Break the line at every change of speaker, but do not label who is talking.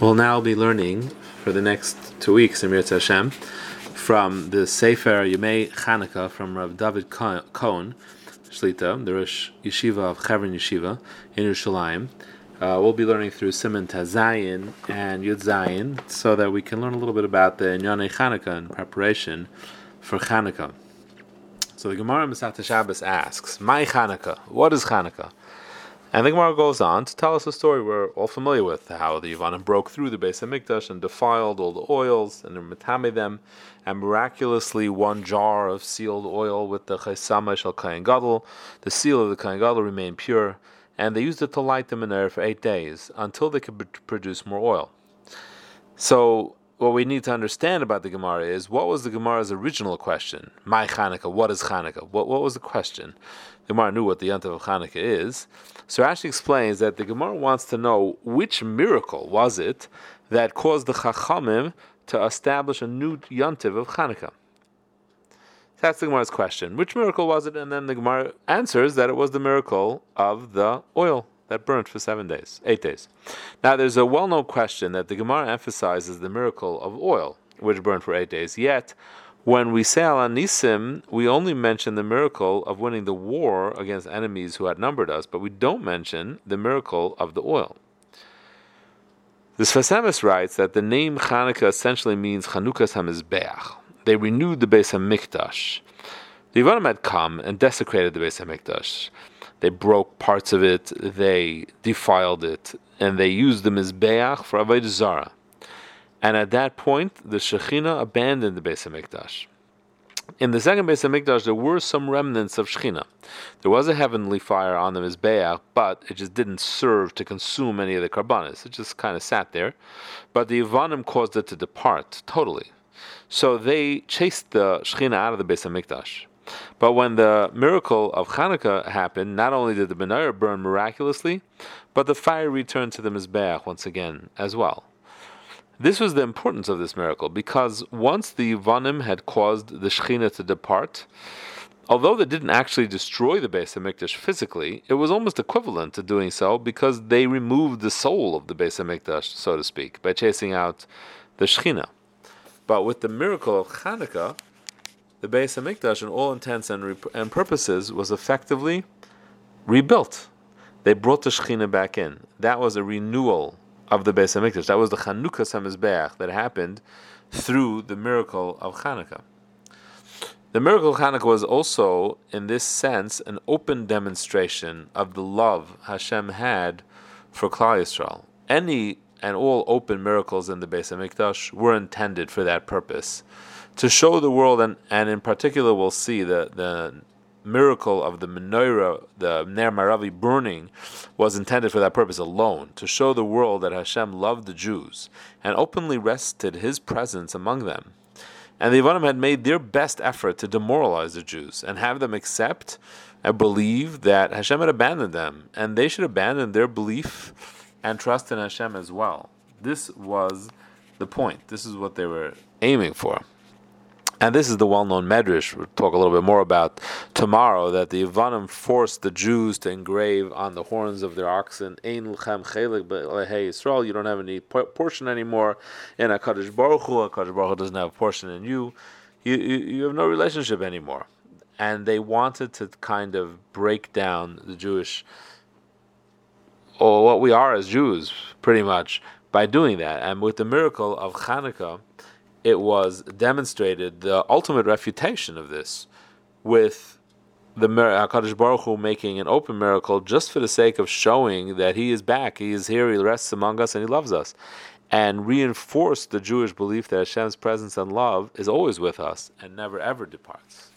We'll now be learning for the next two weeks in Mirz Hashem from the Sefer Yemei Chanukah from Rav David Cohen, Shlita, the Rosh Yeshiva of Chevron Yeshiva in Yerushalayim. Uh, we'll be learning through Siman Tes Zayin and Yud Zayin so that we can learn a little bit about the Inyane Chanukah in preparation for Chanukah. So the Gemara Masat Shabbos asks, Mai Chanukah, what is Chanukah? And the Gemara goes on to tell us a story we're all familiar with, how the Yavanim broke through the Beis Hamikdash and defiled all the oils and matame them, and miraculously one jar of sealed oil with the Chaisama Shal Kohen Gadol, the seal of the Kohen Gadol remained pure, and they used it to light the menorah for eight days until they could produce more oil. So what we need to understand about the Gemara is what was the Gemara's original question? Mai Chanukah, what is Chanukah? What, what was the question? The Gemara knew what the Yantav of Chanukah is. So Rashi explains that the Gemara wants to know which miracle was it that caused the Chachamim to establish a new Yantiv of Chanukah. That's the Gemara's question. Which miracle was it? And then the Gemara answers that it was the miracle of the oil that burnt for seven days, eight days. Now, there's a well known question that the Gemara emphasizes the miracle of oil, which burned for eight days. Yet, when we say Al Nisim, we only mention the miracle of winning the war against enemies who outnumbered us, but we don't mention the miracle of the oil. The Sfas Emes writes that the name Chanukah essentially means Chanukas HaMizbeach. They renewed the Beis HaMikdash. The Yevanim had come and desecrated the Beis HaMikdash. They broke parts of it, they defiled it, and they used the Mizbeach for Avodah Zarah. And at that point, the Shekhinah abandoned the Beis Hamikdash. In the second Beis Hamikdash, there were some remnants of Shekhinah. There was a heavenly fire on the Mizbeach, but it just didn't serve to consume any of the korbanos. It just kind of sat there. But the Yevanim caused it to depart totally. So they chased the Shekhinah out of the Beis Hamikdash. But when the miracle of Hanukkah happened, not only did the menorah burn miraculously, but the fire returned to the Mizbeach once again as well. This was the importance of this miracle, because once the Yevanim had caused the Shekhinah to depart, although they didn't actually destroy the Beis Hamikdash physically, it was almost equivalent to doing so because they removed the soul of the Beis Hamikdash, so to speak, by chasing out the Shekhinah. But with the miracle of Hanukkah, the Beis Hamikdash, in all intents and, rep- and purposes, was effectively rebuilt. They brought the Shekhinah back in. That was a renewal of the Beis Hamikdash. That was the Chanukas HaMizbeach that happened through the miracle of Chanukah. The miracle of Chanukah was also, in this sense, an open demonstration of the love Hashem had for Klal Yisrael. Any and all open miracles in the Beis Hamikdash were intended for that purpose to show the world, and, and in particular, we'll see the, the miracle of the menorah, the Ner Maaravi burning, was intended for that purpose alone, to show the world that Hashem loved the Jews and openly rested His presence among them. And the Yevanim had made their best effort to demoralize the Jews and have them accept and believe that Hashem had abandoned them, and they should abandon their belief and trust in Hashem as well. This was the point. This is what they were aiming for. And this is the well-known medrash. We'll talk a little bit more about tomorrow. That the Yevanim forced the Jews to engrave on the horns of their oxen "Ein lechem chelik hey Yisrael." You don't have any portion anymore in Hakadosh Baruch Hu. Hakadosh Baruch Hu doesn't have a portion in you. You, you. you have no relationship anymore. And they wanted to kind of break down the Jewish, or what we are as Jews, pretty much by doing that. And with the miracle of Hanukkah it was demonstrated the ultimate refutation of this with the Hakadosh Baruch Hu making an open miracle just for the sake of showing that He is back, He is here, He rests among us, and He loves us, and reinforced the Jewish belief that Hashem's presence and love is always with us and never ever departs.